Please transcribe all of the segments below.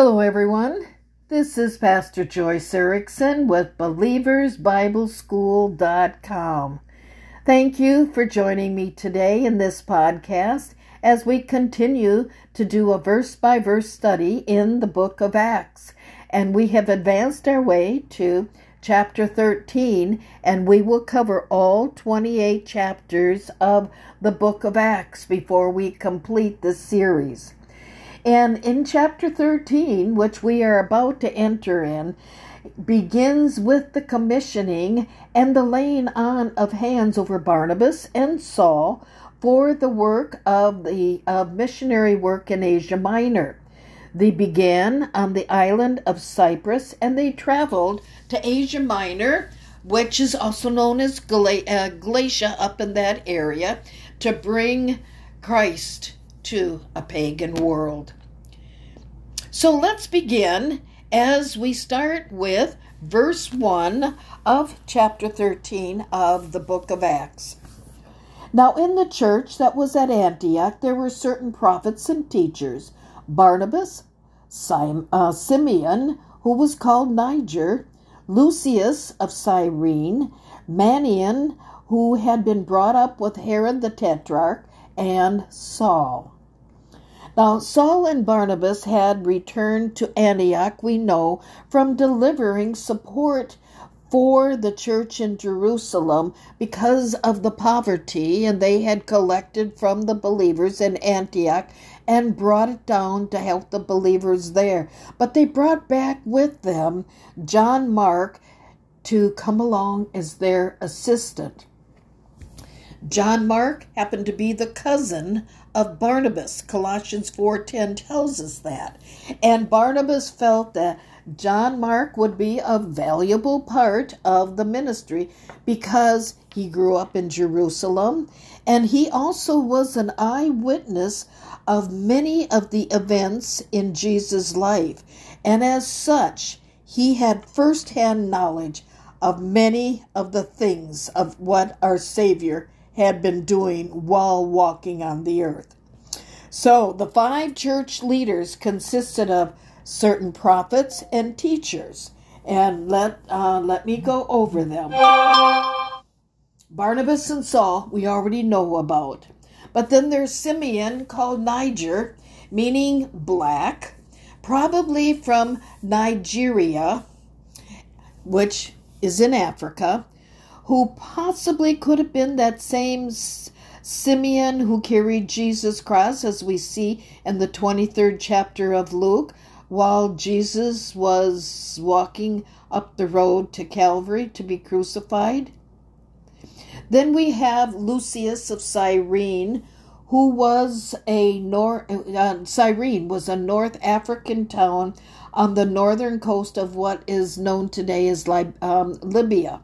Hello, everyone. This is Pastor Joyce Erickson with BelieversBibleSchool.com. Thank you for joining me today in this podcast as we continue to do a verse by verse study in the book of Acts. And we have advanced our way to chapter 13, and we will cover all 28 chapters of the book of Acts before we complete this series. And in chapter 13, which we are about to enter in, begins with the commissioning and the laying on of hands over Barnabas and Saul for the work of the of missionary work in Asia Minor. They began on the island of Cyprus and they traveled to Asia Minor, which is also known as uh, Galatia up in that area, to bring Christ to a pagan world. So let's begin as we start with verse 1 of chapter 13 of the book of Acts. Now, in the church that was at Antioch, there were certain prophets and teachers Barnabas, uh, Simeon, who was called Niger, Lucius of Cyrene, Manaen, who had been brought up with Herod the Tetrarch, and Saul. Now, Saul and Barnabas had returned to Antioch, we know, from delivering support for the church in Jerusalem because of the poverty, and they had collected from the believers in Antioch and brought it down to help the believers there. But they brought back with them John Mark to come along as their assistant. John Mark happened to be the cousin of Barnabas. Colossians 4:10 tells us that. And Barnabas felt that John Mark would be a valuable part of the ministry because he grew up in Jerusalem and he also was an eyewitness of many of the events in Jesus' life. And as such, he had firsthand knowledge of many of the things of what our Savior had been doing while walking on the earth. So the five church leaders consisted of certain prophets and teachers. And let uh, let me go over them. Barnabas and Saul, we already know about. But then there's Simeon called Niger, meaning black, probably from Nigeria, which is in Africa who possibly could have been that same Simeon who carried Jesus' cross, as we see in the 23rd chapter of Luke, while Jesus was walking up the road to Calvary to be crucified. Then we have Lucius of Cyrene, who was a North uh, Cyrene was a North African town on the northern coast of what is known today as um, Libya.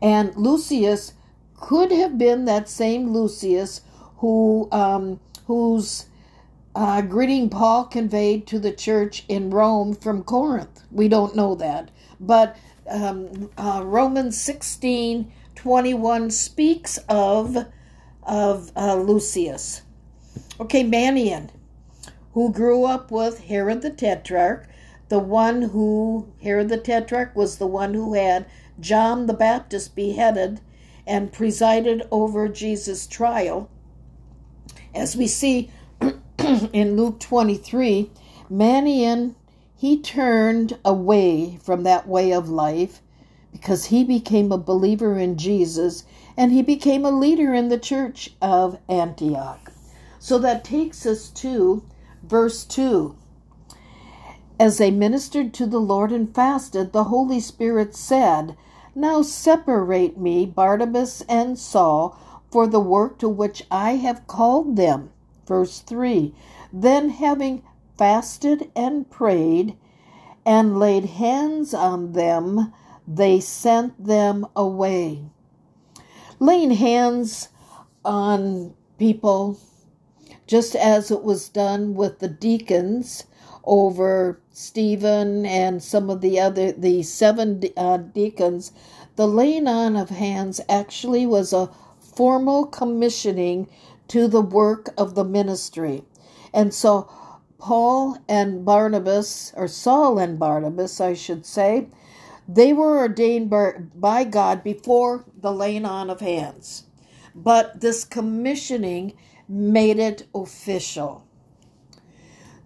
And Lucius could have been that same Lucius who um, whose uh, greeting Paul conveyed to the church in Rome from Corinth. We don't know that, but um, uh, Romans sixteen twenty one speaks of of uh, Lucius. Okay, Manaen, who grew up with Herod the Tetrarch, the one who Herod the Tetrarch was the one who had John the Baptist beheaded and presided over Jesus' trial. As we see in Luke 23, Manaen, he turned away from that way of life because he became a believer in Jesus and he became a leader in the church of Antioch. So that takes us to verse 2. As they ministered to the Lord and fasted, the Holy Spirit said, now separate me, Barnabas and Saul, for the work to which I have called them. Verse 3 Then, having fasted and prayed and laid hands on them, they sent them away. Laying hands on people, just as it was done with the deacons over Stephen and some of the other, the seven uh, deacons, the laying on of hands actually was a formal commissioning to the work of the ministry. And so Paul and Barnabas, or Saul and Barnabas, I should say, they were ordained by God before the laying on of hands. But this commissioning made it official.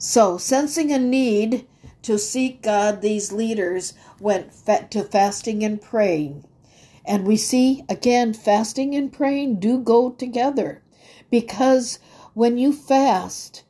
So, sensing a need to seek God, these leaders went to fasting and praying. And we see again, fasting and praying do go together because when you fast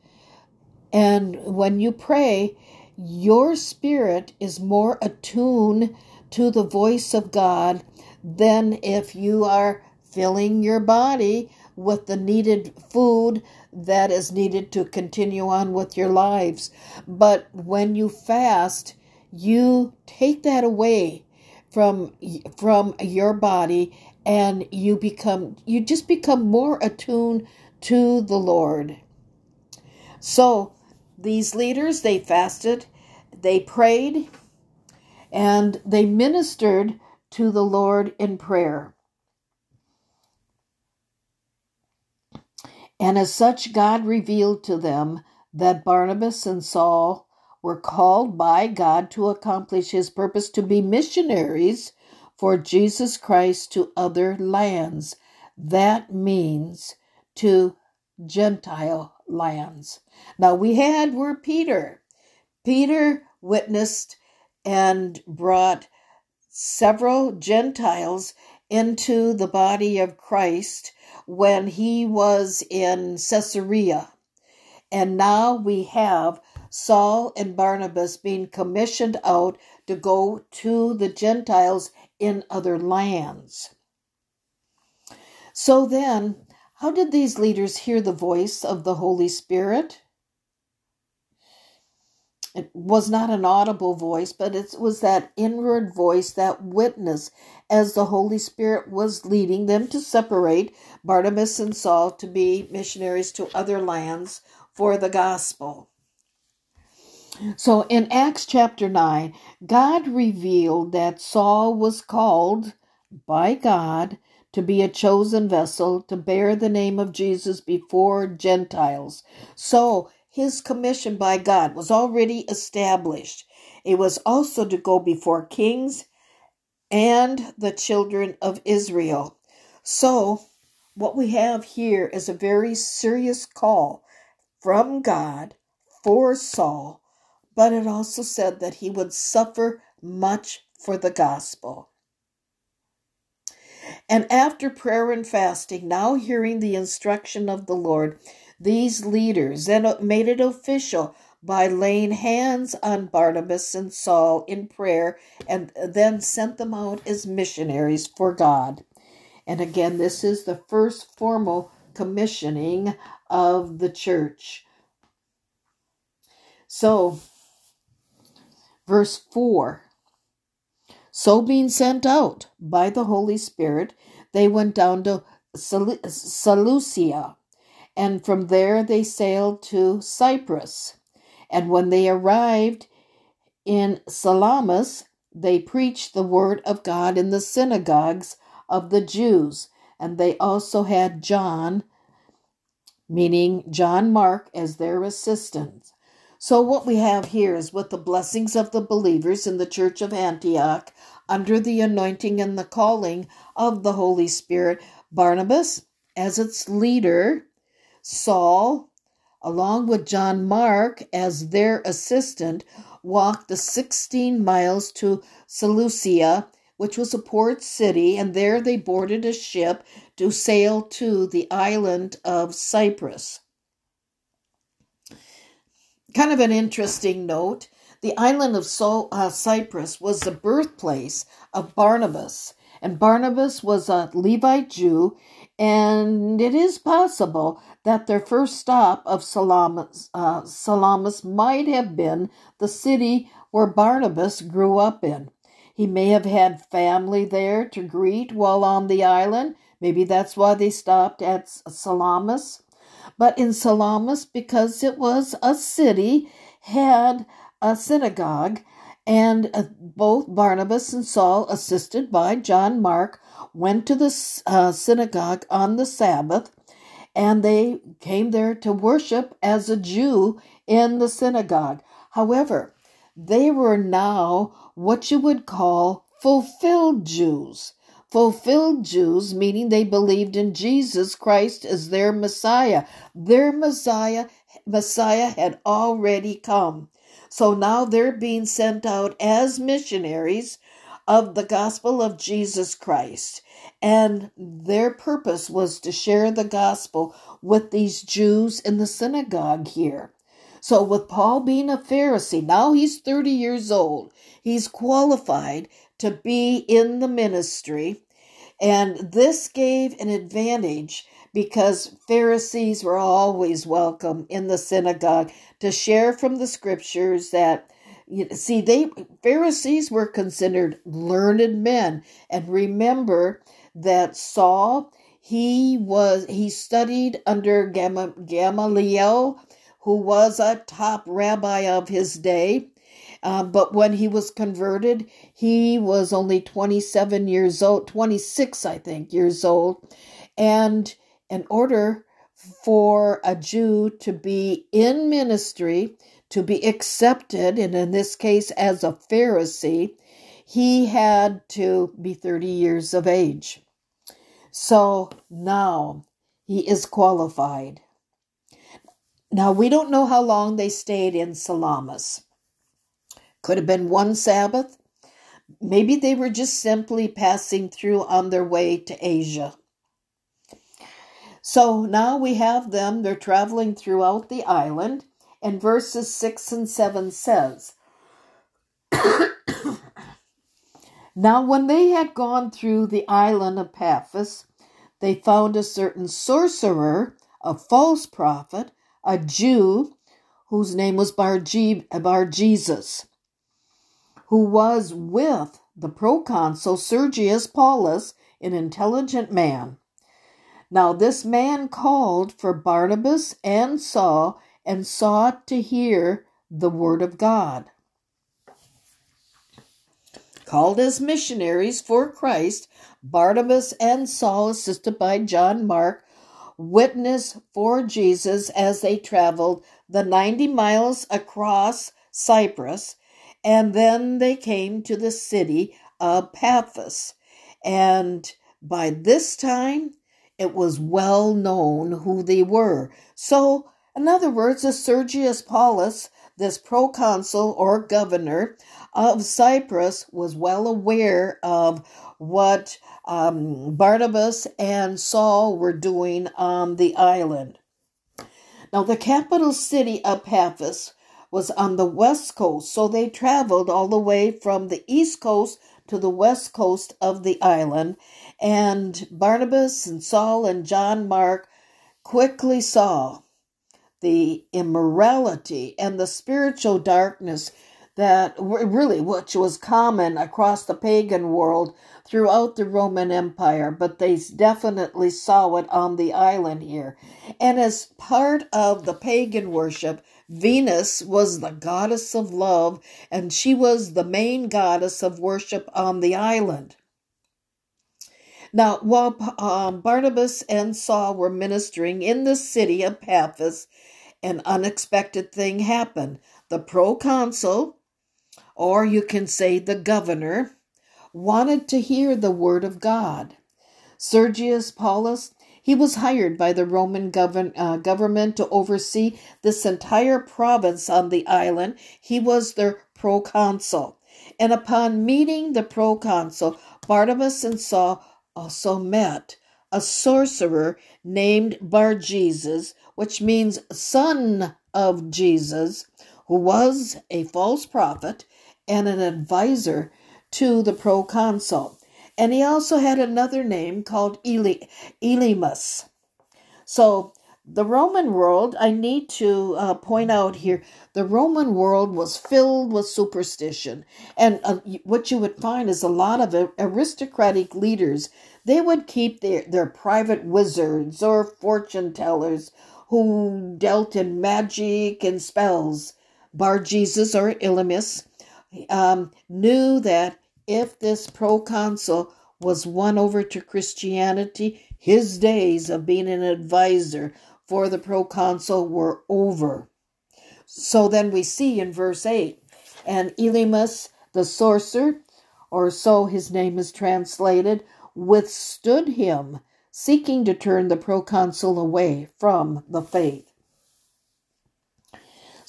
and when you pray, your spirit is more attuned to the voice of God than if you are filling your body with the needed food that is needed to continue on with your lives. But when you fast, you take that away from from your body and you become you just become more attuned to the Lord. So these leaders they fasted, they prayed, and they ministered to the Lord in prayer. And as such, God revealed to them that Barnabas and Saul were called by God to accomplish his purpose to be missionaries for Jesus Christ to other lands. That means to Gentile lands. Now we had were Peter. Peter witnessed and brought several Gentiles into the body of Christ when he was in Caesarea. And now we have Saul and Barnabas being commissioned out to go to the Gentiles in other lands. So then, how did these leaders hear the voice of the Holy Spirit? It was not an audible voice, but it was that inward voice, that witness, as the Holy Spirit was leading them to separate Barnabas and Saul to be missionaries to other lands for the gospel. So in Acts chapter 9, God revealed that Saul was called by God to be a chosen vessel to bear the name of Jesus before Gentiles. So his commission by God was already established. It was also to go before kings and the children of Israel. So, what we have here is a very serious call from God for Saul, but it also said that he would suffer much for the gospel. And after prayer and fasting, now hearing the instruction of the Lord, these leaders then made it official by laying hands on Barnabas and Saul in prayer and then sent them out as missionaries for God. And again, this is the first formal commissioning of the church. So, verse 4 So being sent out by the Holy Spirit, they went down to Seleucia and from there they sailed to Cyprus. And when they arrived in Salamis, they preached the word of God in the synagogues of the Jews. And they also had John, meaning John Mark, as their assistant. So, what we have here is with the blessings of the believers in the church of Antioch, under the anointing and the calling of the Holy Spirit, Barnabas, as its leader, Saul, along with John Mark as their assistant, walked the 16 miles to Seleucia, which was a port city, and there they boarded a ship to sail to the island of Cyprus. Kind of an interesting note the island of so- uh, Cyprus was the birthplace of Barnabas, and Barnabas was a Levite Jew, and it is possible that their first stop of Salamis, uh, Salamis might have been the city where Barnabas grew up in. He may have had family there to greet while on the island. Maybe that's why they stopped at Salamis. But in Salamis, because it was a city, had a synagogue, and uh, both Barnabas and Saul, assisted by John Mark, went to the uh, synagogue on the Sabbath and they came there to worship as a Jew in the synagogue. However, they were now what you would call fulfilled Jews. Fulfilled Jews, meaning they believed in Jesus Christ as their Messiah. Their Messiah, Messiah had already come. So now they're being sent out as missionaries of the gospel of Jesus Christ. And their purpose was to share the gospel with these Jews in the synagogue here. So, with Paul being a Pharisee, now he's 30 years old, he's qualified to be in the ministry. And this gave an advantage because Pharisees were always welcome in the synagogue to share from the scriptures that you know, see they Pharisees were considered learned men and remember that Saul he was he studied under Gamaliel who was a top rabbi of his day uh, but when he was converted, he was only 27 years old, 26, I think, years old. And in order for a Jew to be in ministry, to be accepted, and in this case as a Pharisee, he had to be 30 years of age. So now he is qualified. Now, we don't know how long they stayed in Salamis. Could have been one Sabbath. Maybe they were just simply passing through on their way to Asia. So now we have them, they're traveling throughout the island, and verses 6 and 7 says, Now when they had gone through the island of Paphos, they found a certain sorcerer, a false prophet, a Jew, whose name was Bar, Jesus who was with the proconsul Sergius Paulus, an intelligent man. Now this man called for Barnabas and Saul and sought to hear the word of God. Called as missionaries for Christ, Barnabas and Saul, assisted by John Mark, witness for Jesus as they traveled the 90 miles across Cyprus and then they came to the city of Paphos. And by this time, it was well known who they were. So, in other words, Sergius Paulus, this proconsul or governor of Cyprus, was well aware of what um, Barnabas and Saul were doing on the island. Now, the capital city of Paphos was on the west coast, so they traveled all the way from the east coast to the west coast of the island. And Barnabas and Saul and John Mark quickly saw the immorality and the spiritual darkness that really which was common across the pagan world throughout the Roman Empire, but they definitely saw it on the island here. And as part of the pagan worship, Venus was the goddess of love, and she was the main goddess of worship on the island. Now, while um, Barnabas and Saul were ministering in the city of Paphos, an unexpected thing happened. The proconsul, or you can say the governor, wanted to hear the word of God. Sergius Paulus he was hired by the Roman govern, uh, government to oversee this entire province on the island. He was their proconsul. And upon meeting the proconsul, Barnabas and Saul also met a sorcerer named Bar Jesus, which means son of Jesus, who was a false prophet and an advisor to the proconsul. And he also had another name called Eli, Elymas. So the Roman world, I need to uh, point out here, the Roman world was filled with superstition. And uh, what you would find is a lot of aristocratic leaders, they would keep their, their private wizards or fortune tellers who dealt in magic and spells. Bar Jesus or Elymas um, knew that if this proconsul was won over to Christianity, His days of being an advisor for the proconsul were over. So then we see in verse 8, and Elymas the sorcerer, or so his name is translated, withstood him, seeking to turn the proconsul away from the faith.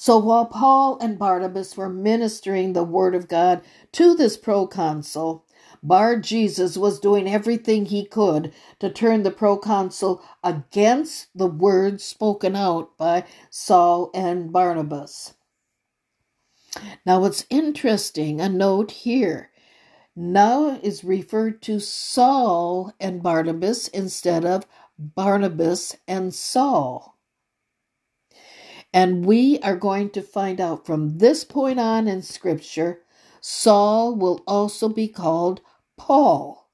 So while Paul and Barnabas were ministering the word of God to this proconsul, Bar Jesus was doing everything he could to turn the proconsul against the words spoken out by Saul and Barnabas. Now it's interesting, a note here. Now is referred to Saul and Barnabas instead of Barnabas and Saul. And we are going to find out from this point on in Scripture, Saul will also be called Paul.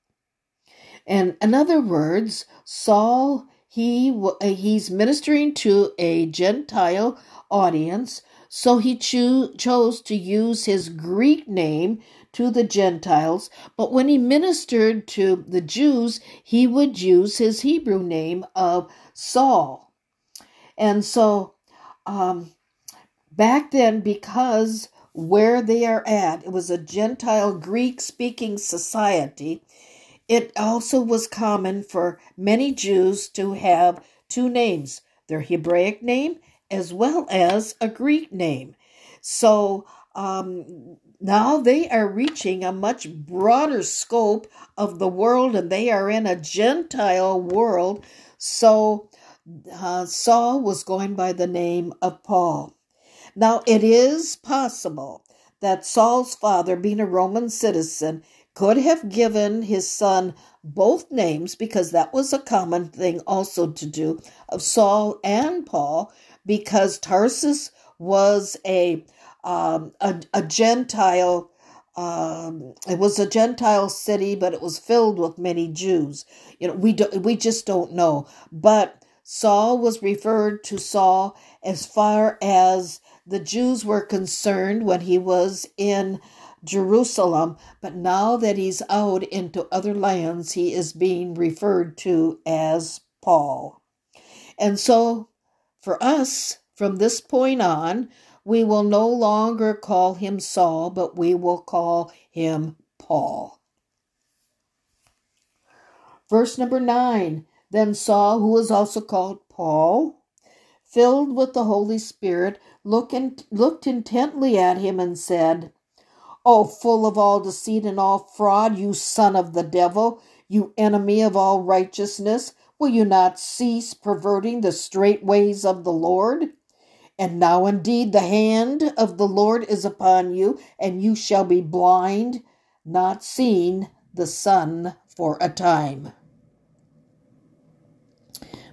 And in other words, Saul, he uh, he's ministering to a Gentile audience, so he cho- chose to use his Greek name to the Gentiles, but when he ministered to the Jews, he would use his Hebrew name of Saul. And so um, back then, because where they are at, it was a Gentile Greek speaking society, it also was common for many Jews to have two names their Hebraic name as well as a Greek name. So um, now they are reaching a much broader scope of the world and they are in a Gentile world. So uh, Saul was going by the name of Paul. Now, it is possible that Saul's father, being a Roman citizen, could have given his son both names because that was a common thing also to do of Saul and Paul because Tarsus was a um, a, a Gentile. Um, it was a Gentile city, but it was filled with many Jews. You know, we do, we just don't know. But Saul was referred to Saul as far as the Jews were concerned when he was in Jerusalem, but now that he's out into other lands, he is being referred to as Paul. And so, for us, from this point on, we will no longer call him Saul, but we will call him Paul. Verse number 9 then Saul, who was also called Paul, filled with the Holy Spirit, look in, looked intently at him and said, O full of all deceit and all fraud, you son of the devil, you enemy of all righteousness, will you not cease perverting the straight ways of the Lord? And now indeed the hand of the Lord is upon you, and you shall be blind, not seeing the sun for a time.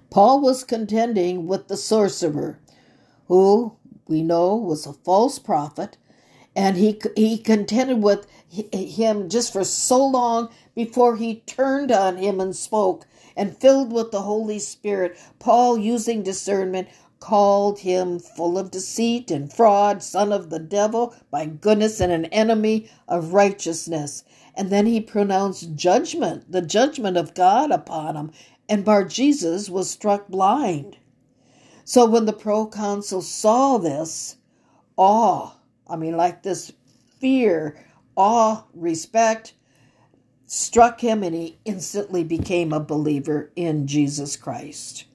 Paul was contending with the sorcerer, who we know was a false prophet, and he he contended with him just for so long before he turned on him and spoke. And filled with the Holy Spirit, Paul, using discernment, called him full of deceit and fraud, son of the devil, by goodness, and an enemy of righteousness. And then he pronounced judgment, the judgment of God upon him, and Bar Jesus was struck blind. So when the proconsul saw this, awe, I mean, like this fear, awe, respect, struck him, and he instantly became a believer in Jesus Christ.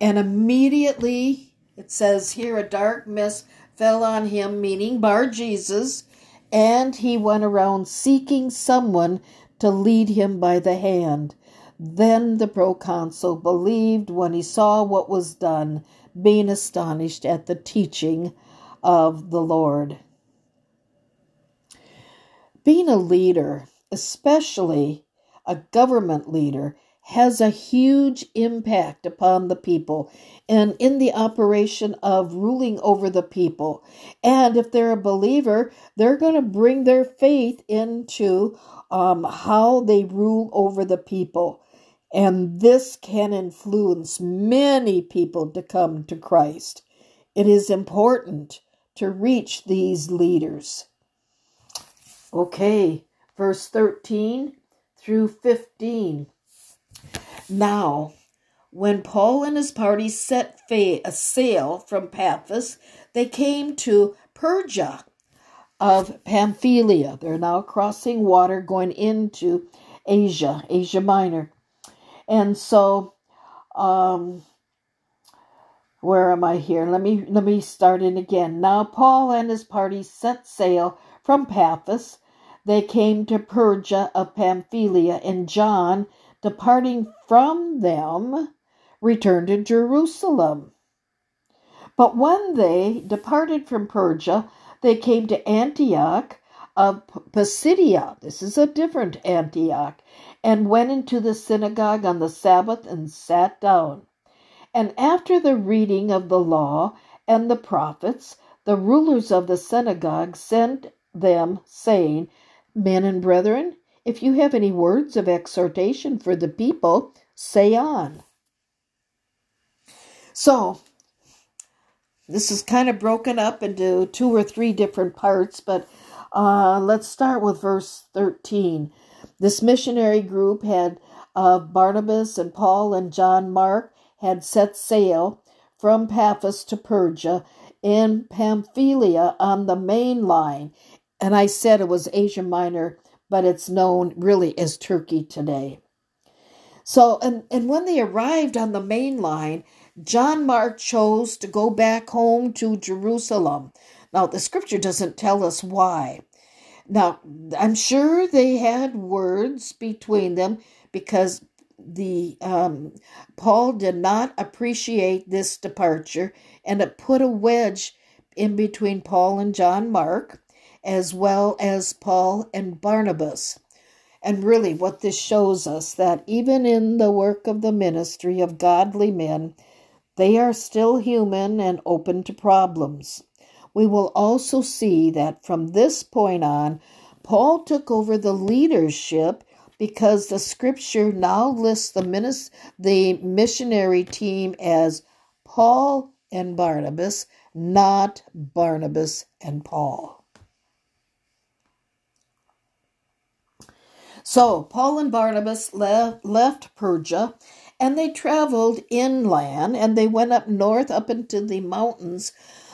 And immediately, it says here, a dark mist fell on him, meaning Bar Jesus, and he went around seeking someone to lead him by the hand. Then the proconsul believed when he saw what was done, being astonished at the teaching of the Lord. Being a leader, especially a government leader, has a huge impact upon the people and in the operation of ruling over the people. And if they're a believer, they're going to bring their faith into um, how they rule over the people. And this can influence many people to come to Christ. It is important to reach these leaders. Okay, verse 13 through 15. Now, when Paul and his party set a sail from Paphos, they came to Perga of Pamphylia. They're now crossing water going into Asia, Asia Minor. And so, um, where am I here? Let me let me start in again. Now Paul and his party set sail from Paphos. They came to Perga of Pamphylia, and John, departing from them, returned to Jerusalem. But when they departed from Perga, they came to Antioch of Pisidia. This is a different Antioch, and went into the synagogue on the Sabbath and sat down. And after the reading of the law and the prophets, the rulers of the synagogue sent them, saying, Men and brethren, if you have any words of exhortation for the people, say on. So, this is kind of broken up into two or three different parts, but uh, let's start with verse 13. This missionary group had uh, Barnabas and Paul and John Mark had set sail from Paphos to Perga in Pamphylia on the main line. And I said it was Asia Minor, but it's known really as Turkey today. So, and, and when they arrived on the main line, John Mark chose to go back home to Jerusalem. Now, the scripture doesn't tell us why. Now, I'm sure they had words between them because the um, Paul did not appreciate this departure, and it put a wedge in between Paul and John Mark, as well as Paul and Barnabas. And really, what this shows us that even in the work of the ministry of godly men, they are still human and open to problems. We will also see that from this point on, Paul took over the leadership because the scripture now lists the, minis- the missionary team as Paul and Barnabas, not Barnabas and Paul. So, Paul and Barnabas le- left Perga and they traveled inland and they went up north up into the mountains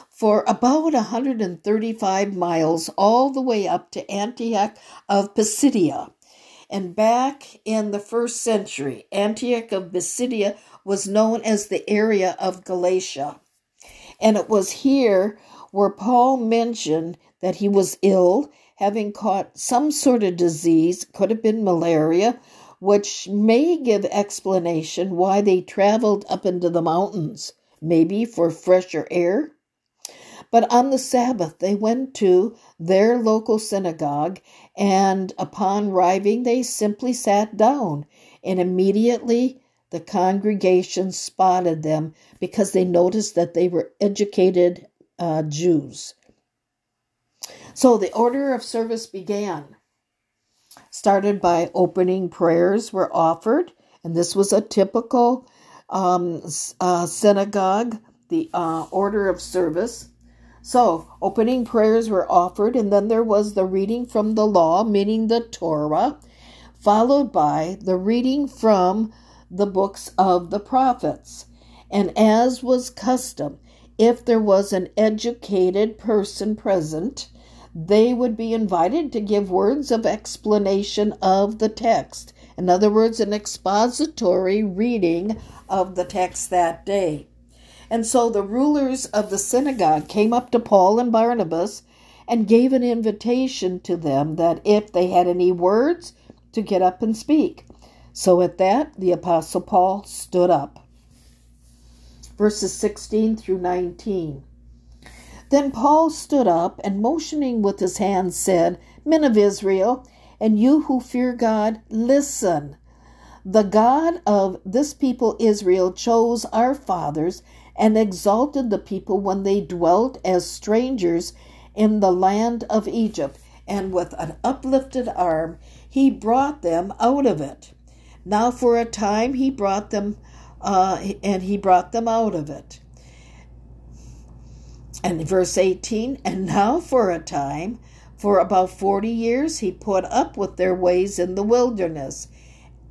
for about 135 miles all the way up to Antioch of Pisidia. And back in the first century, Antioch of Pisidia was known as the area of Galatia. And it was here where Paul mentioned that he was ill, having caught some sort of disease, could have been malaria, which may give explanation why they traveled up into the mountains, maybe for fresher air. But on the Sabbath, they went to their local synagogue, and upon arriving, they simply sat down, and immediately the congregation spotted them because they noticed that they were educated uh, Jews. So the order of service began started by opening prayers were offered, and this was a typical um, uh, synagogue, the uh, order of service. So, opening prayers were offered, and then there was the reading from the law, meaning the Torah, followed by the reading from the books of the prophets. And as was custom, if there was an educated person present, they would be invited to give words of explanation of the text. In other words, an expository reading of the text that day. And so the rulers of the synagogue came up to Paul and Barnabas and gave an invitation to them that if they had any words, to get up and speak. So at that, the Apostle Paul stood up. Verses 16 through 19. Then Paul stood up and motioning with his hand said, Men of Israel, and you who fear God, listen. The God of this people Israel chose our fathers and exalted the people when they dwelt as strangers in the land of Egypt, and with an uplifted arm he brought them out of it. Now for a time he brought them, uh, and he brought them out of it. And verse 18, and now for a time, for about 40 years, he put up with their ways in the wilderness.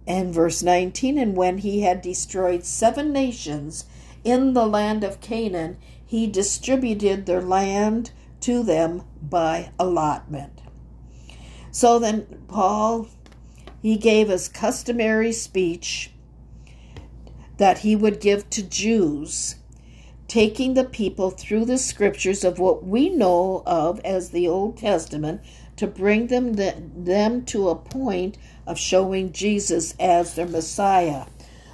And verse 19 And when he had destroyed seven nations in the land of Canaan, he distributed their land to them by allotment. So then, Paul, he gave his customary speech that he would give to Jews, taking the people through the scriptures of what we know of as the Old Testament to bring them, the, them to a point of showing Jesus as their Messiah.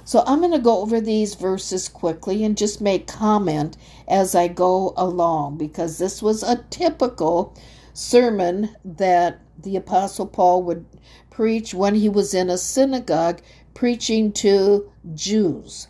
So I'm going to go over these verses quickly and just make comment as I go along because this was a typical sermon that the Apostle Paul would preach when he was in a synagogue preaching to Jews.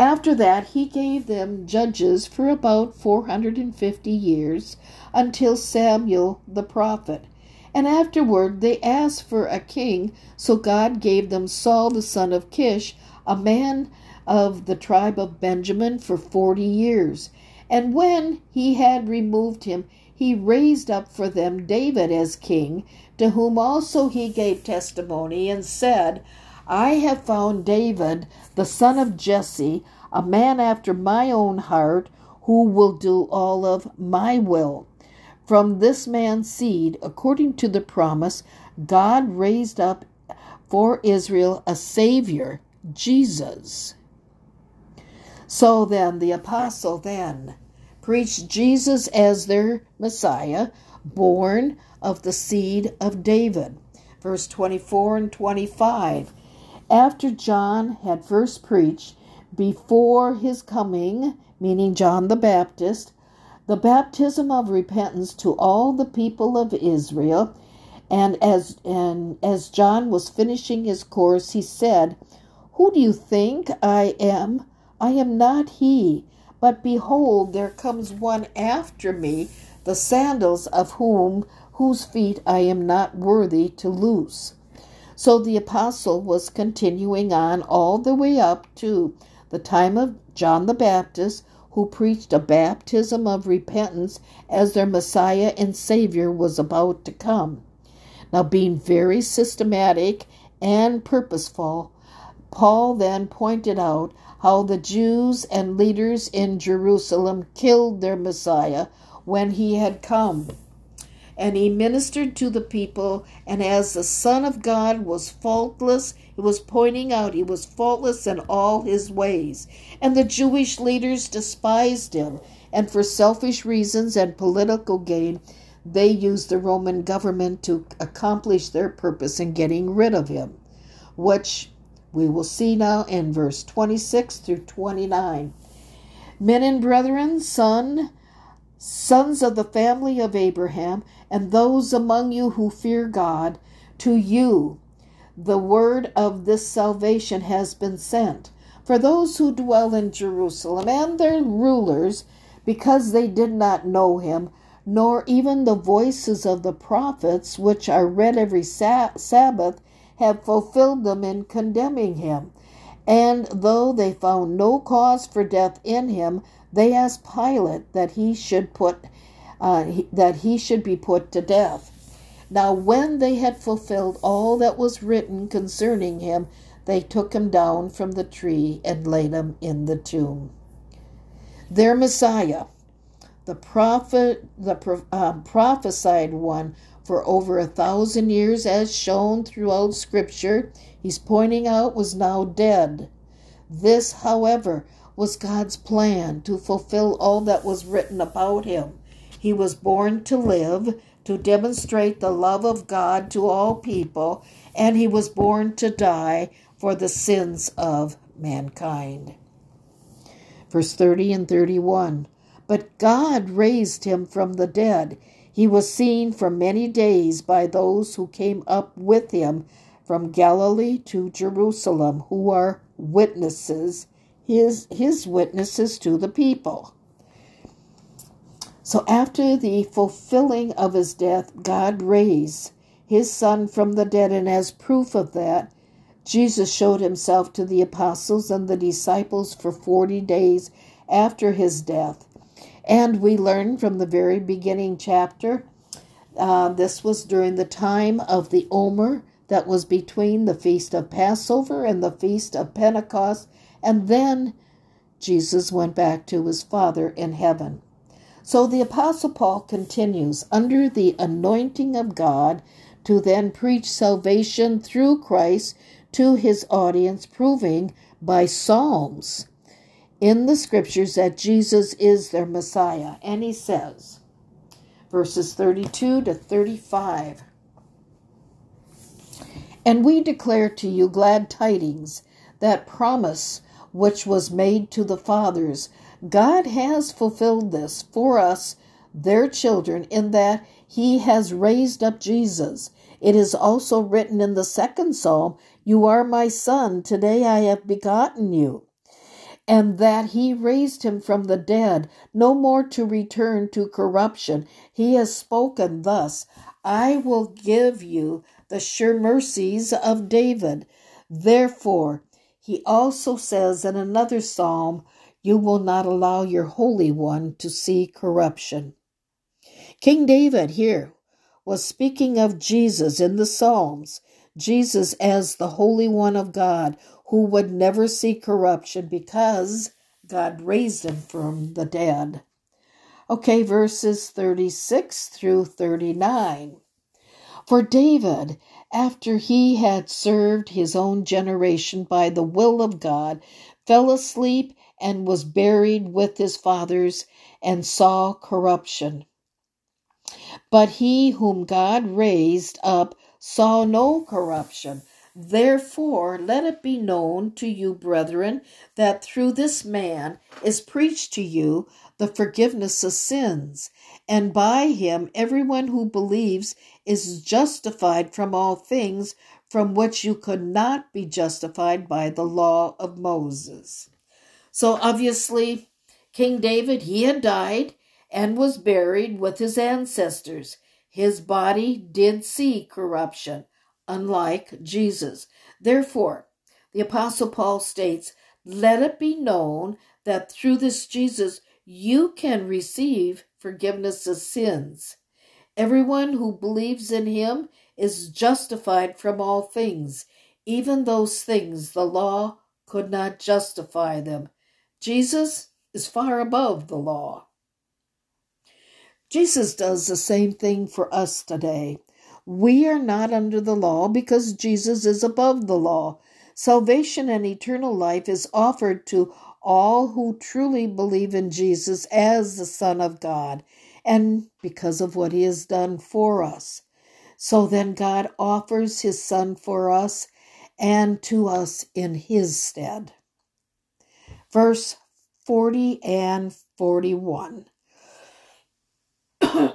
After that, he gave them judges for about 450 years until Samuel the prophet. And afterward they asked for a king, so God gave them Saul the son of Kish, a man of the tribe of Benjamin, for forty years. And when he had removed him, he raised up for them David as king, to whom also he gave testimony and said, I have found David, the son of Jesse, a man after my own heart, who will do all of my will. From this man's seed, according to the promise, God raised up for Israel a Savior, Jesus. So then, the apostle then preached Jesus as their Messiah, born of the seed of David. Verse 24 and 25. After John had first preached, before his coming, meaning John the Baptist, the baptism of repentance to all the people of Israel. And as and as John was finishing his course, he said, Who do you think I am? I am not he, but behold, there comes one after me, the sandals of whom whose feet I am not worthy to loose. So the apostle was continuing on all the way up to the time of John the Baptist, who preached a baptism of repentance as their Messiah and Savior was about to come. Now, being very systematic and purposeful, Paul then pointed out how the Jews and leaders in Jerusalem killed their Messiah when he had come and he ministered to the people. And as the Son of God was faultless, he was pointing out he was faultless in all his ways. And the Jewish leaders despised him, and for selfish reasons and political gain, they used the Roman government to accomplish their purpose in getting rid of him, which we will see now in verse 26 through 29. Men and brethren, son, sons of the family of Abraham, and those among you who fear God, to you the word of this salvation has been sent. For those who dwell in Jerusalem and their rulers, because they did not know him, nor even the voices of the prophets, which are read every sa- Sabbath, have fulfilled them in condemning him. And though they found no cause for death in him, they asked Pilate that he should put uh, that he should be put to death. Now, when they had fulfilled all that was written concerning him, they took him down from the tree and laid him in the tomb. Their Messiah, the prophet, the um, prophesied one for over a thousand years, as shown throughout Scripture, he's pointing out was now dead. This, however, was God's plan to fulfill all that was written about him. He was born to live, to demonstrate the love of God to all people, and he was born to die for the sins of mankind. Verse 30 and 31 But God raised him from the dead. He was seen for many days by those who came up with him from Galilee to Jerusalem, who are witnesses, his, his witnesses to the people. So after the fulfilling of his death, God raised his son from the dead, and as proof of that, Jesus showed himself to the apostles and the disciples for 40 days after his death. And we learn from the very beginning chapter, uh, this was during the time of the Omer, that was between the feast of Passover and the feast of Pentecost, and then Jesus went back to his Father in heaven. So the Apostle Paul continues under the anointing of God to then preach salvation through Christ to his audience, proving by Psalms in the scriptures that Jesus is their Messiah. And he says, verses 32 to 35 And we declare to you glad tidings, that promise which was made to the fathers. God has fulfilled this for us, their children, in that he has raised up Jesus. It is also written in the second psalm, You are my son, today I have begotten you. And that he raised him from the dead, no more to return to corruption. He has spoken thus I will give you the sure mercies of David. Therefore, he also says in another psalm, You will not allow your Holy One to see corruption. King David here was speaking of Jesus in the Psalms, Jesus as the Holy One of God who would never see corruption because God raised him from the dead. Okay, verses 36 through 39. For David, after he had served his own generation by the will of God, fell asleep and was buried with his fathers and saw corruption. But he whom God raised up saw no corruption. Therefore, let it be known to you, brethren, that through this man is preached to you the forgiveness of sins, and by him everyone who believes is justified from all things from which you could not be justified by the law of Moses. So obviously, King David, he had died and was buried with his ancestors. His body did see corruption, unlike Jesus. Therefore, the Apostle Paul states, Let it be known that through this Jesus you can receive forgiveness of sins. Everyone who believes in him is justified from all things, even those things the law could not justify them. Jesus is far above the law. Jesus does the same thing for us today. We are not under the law because Jesus is above the law. Salvation and eternal life is offered to all who truly believe in Jesus as the Son of God and because of what he has done for us. So then God offers his Son for us and to us in his stead. Verse 40 and 41.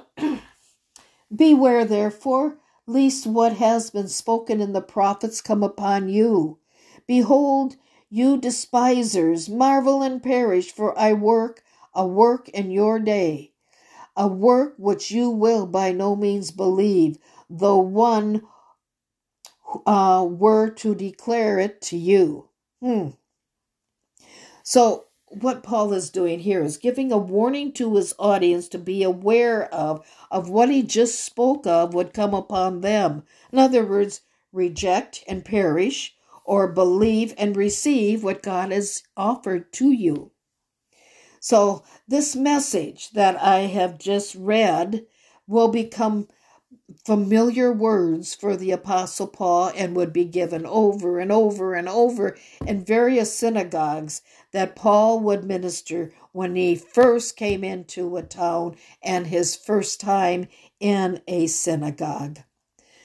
Beware, therefore, lest what has been spoken in the prophets come upon you. Behold, you despisers, marvel and perish, for I work a work in your day, a work which you will by no means believe, though one uh, were to declare it to you. Hmm. So what Paul is doing here is giving a warning to his audience to be aware of of what he just spoke of would come upon them. In other words, reject and perish or believe and receive what God has offered to you. So, this message that I have just read will become familiar words for the Apostle Paul and would be given over and over and over in various synagogues that Paul would minister when he first came into a town and his first time in a synagogue.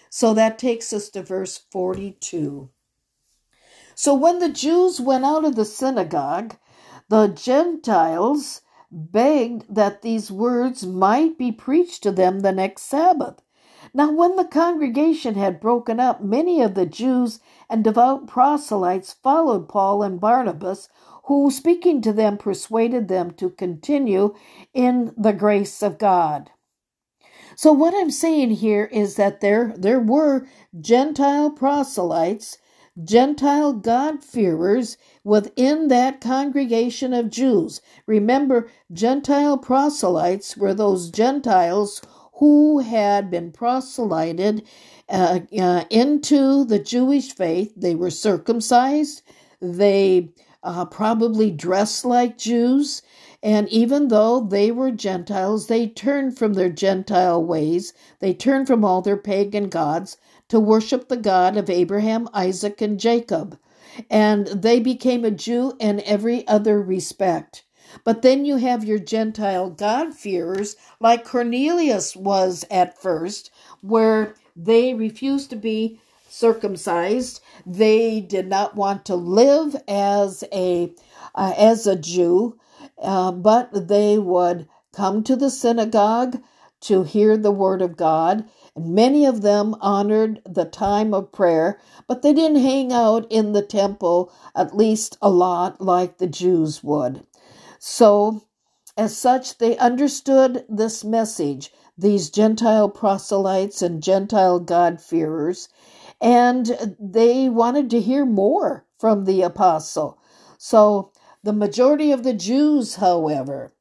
So that takes us to verse 42. So when the Jews went out of the synagogue, the Gentiles begged that these words might be preached to them the next Sabbath. Now, when the congregation had broken up, many of the Jews and devout proselytes followed Paul and Barnabas, who, speaking to them, persuaded them to continue in the grace of God. So, what I'm saying here is that there, there were Gentile proselytes, Gentile God-fearers within that congregation of Jews. Remember, Gentile proselytes were those Gentiles who had been proselyted uh, uh, into the Jewish faith. They were circumcised. They uh, probably dressed like Jews. And even though they were Gentiles, they turned from their Gentile ways. They turned from all their pagan gods to worship the God of Abraham, Isaac, and Jacob. And they became a Jew in every other respect. But then you have your Gentile God-fearers, like Cornelius was at first, where they refused to be circumcised. They did not want to live as a uh, as a Jew, uh, but they would come to the synagogue to hear the word of God. And many of them honored the time of prayer, but they didn't hang out in the temple at least a lot like the Jews would. So, as such, they understood this message, these Gentile proselytes and Gentile God-fearers, and they wanted to hear more from the apostle. So, the majority of the Jews, however,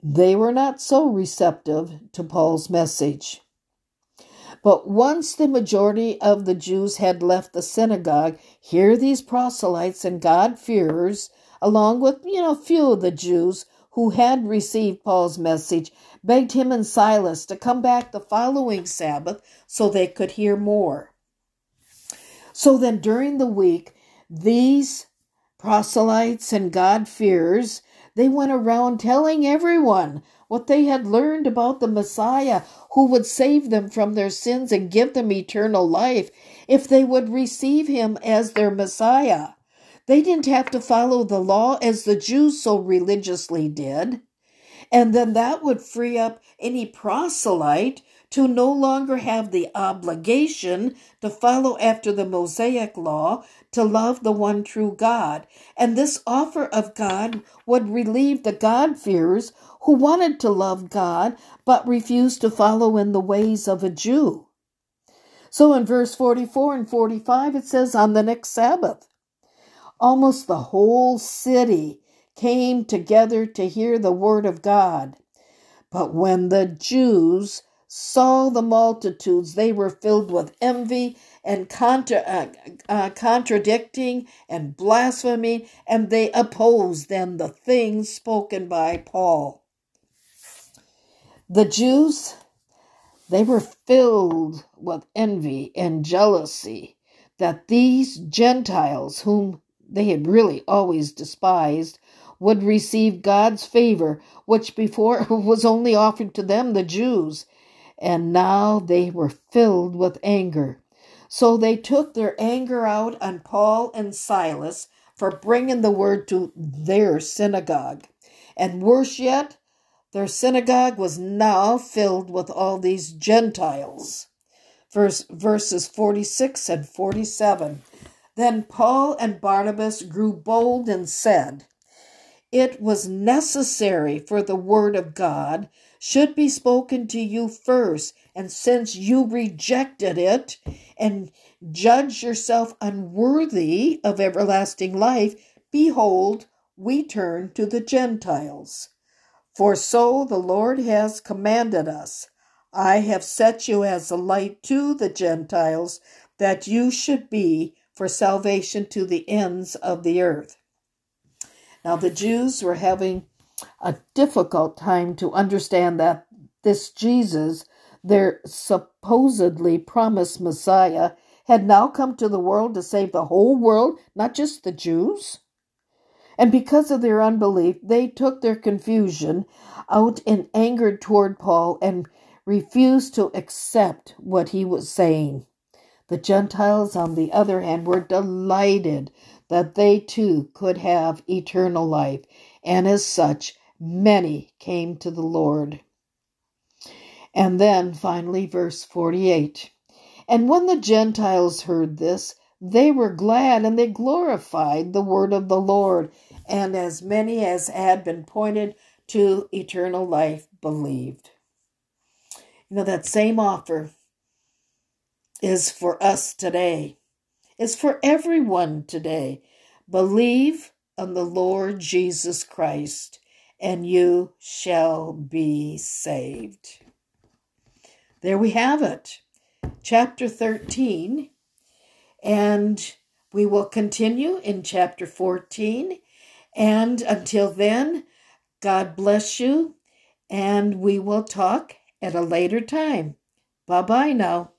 they were not so receptive to Paul's message. But once the majority of the Jews had left the synagogue, here these proselytes and God-fearers along with, you know, a few of the Jews who had received Paul's message, begged him and Silas to come back the following Sabbath so they could hear more. So then during the week, these proselytes and God-fearers, they went around telling everyone what they had learned about the Messiah who would save them from their sins and give them eternal life if they would receive him as their Messiah. They didn't have to follow the law as the Jews so religiously did. And then that would free up any proselyte to no longer have the obligation to follow after the Mosaic law to love the one true God. And this offer of God would relieve the God-fearers who wanted to love God but refused to follow in the ways of a Jew. So in verse 44 and 45, it says, On the next Sabbath, Almost the whole city came together to hear the word of God. But when the Jews saw the multitudes, they were filled with envy and contra- uh, uh, contradicting and blasphemy, and they opposed then the things spoken by Paul. The Jews, they were filled with envy and jealousy that these Gentiles, whom they had really always despised, would receive God's favor, which before was only offered to them, the Jews. And now they were filled with anger. So they took their anger out on Paul and Silas for bringing the word to their synagogue. And worse yet, their synagogue was now filled with all these Gentiles. Verse, verses 46 and 47. Then Paul and Barnabas grew bold and said, It was necessary for the word of God should be spoken to you first, and since you rejected it and judge yourself unworthy of everlasting life, behold, we turn to the Gentiles. For so the Lord has commanded us I have set you as a light to the Gentiles, that you should be for salvation to the ends of the earth. Now, the Jews were having a difficult time to understand that this Jesus, their supposedly promised Messiah, had now come to the world to save the whole world, not just the Jews. And because of their unbelief, they took their confusion out in anger toward Paul and refused to accept what he was saying. The Gentiles, on the other hand, were delighted that they too could have eternal life, and as such, many came to the Lord. And then finally, verse 48 And when the Gentiles heard this, they were glad and they glorified the word of the Lord, and as many as had been pointed to eternal life believed. You know, that same offer is for us today, is for everyone today. Believe on the Lord Jesus Christ, and you shall be saved. there we have it, chapter 13. And we will continue in chapter 14. And until then, God bless you, and we will talk at a later time. Bye bye now.